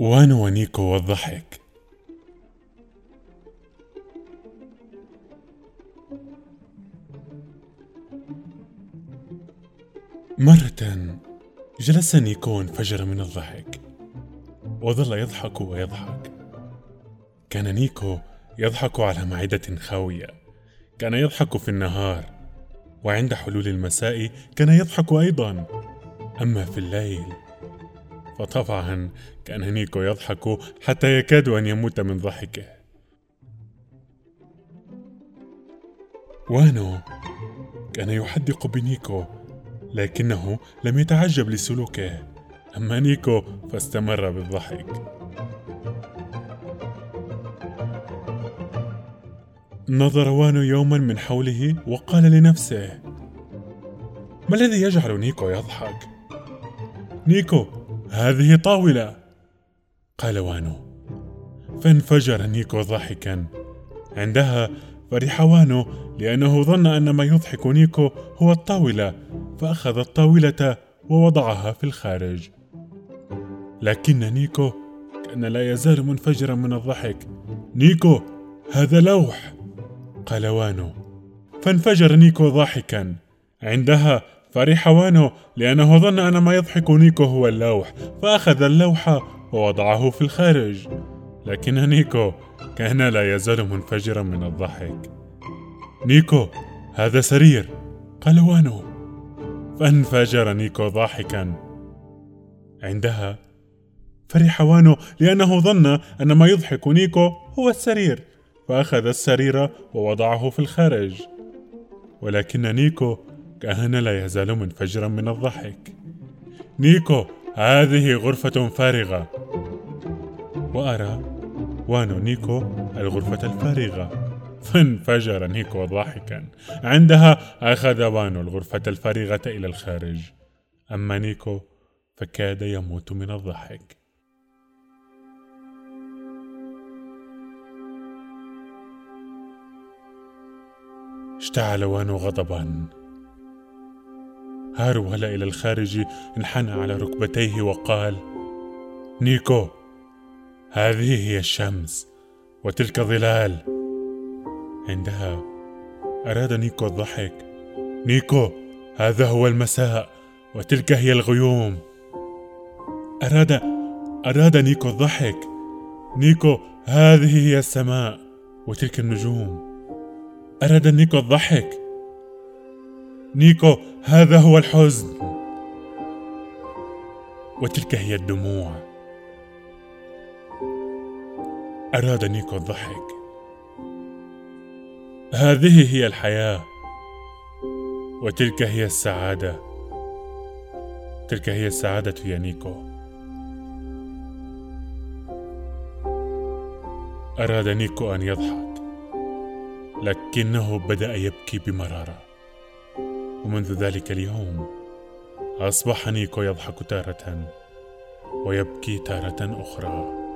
وانو ونيكو والضحك. مرة جلس نيكو وانفجر من الضحك. وظل يضحك ويضحك. كان نيكو يضحك على معدة خاوية. كان يضحك في النهار. وعند حلول المساء كان يضحك أيضا. أما في الليل فطبعا كان نيكو يضحك حتى يكاد أن يموت من ضحكه. وانو كان يحدق بنيكو لكنه لم يتعجب لسلوكه. أما نيكو فاستمر بالضحك. نظر وانو يوما من حوله وقال لنفسه ما الذي يجعل نيكو يضحك؟ نيكو هذه طاولة. قال وانو. فانفجر نيكو ضاحكا عندها فرح وانو لأنه ظن أن ما يضحك نيكو هو الطاولة فأخذ الطاولة ووضعها في الخارج. لكن نيكو كان لا يزال منفجرا من الضحك. نيكو هذا لوح! قال وانو. فانفجر نيكو ضاحكا. عندها فرح وانو لأنه ظن أن ما يضحك نيكو هو اللوح فأخذ اللوح ووضعه في الخارج. لكن نيكو كان لا يزال منفجرا من الضحك. نيكو هذا سرير قال وانو فانفجر نيكو ضاحكا. عندها فرح وانو لأنه ظن أن ما يضحك نيكو هو السرير. فأخذ السرير ووضعه في الخارج. ولكن نيكو كان لا يزال منفجرا من الضحك. نيكو هذه غرفة فارغة. وأرى وانو نيكو الغرفة الفارغة. فانفجر نيكو ضاحكا. عندها أخذ وانو الغرفة الفارغة إلى الخارج. أما نيكو فكاد يموت من الضحك. اشتعل وانو غضبا. هرول إلى الخارج انحنى على ركبتيه وقال نيكو هذه هي الشمس وتلك ظلال. عندها أراد نيكو الضحك نيكو هذا هو المساء وتلك هي الغيوم. أراد أراد نيكو الضحك نيكو هذه هي السماء وتلك النجوم. أراد نيكو الضحك نيكو هذا هو الحزن. وتلك هي الدموع. أراد نيكو الضحك. هذه هي الحياة. وتلك هي السعادة. تلك هي السعادة يا نيكو. أراد نيكو أن يضحك. لكنه بدأ يبكي بمرارة. ومنذ ذلك اليوم أصبح نيكو يضحك تارة ويبكي تارة أخرى.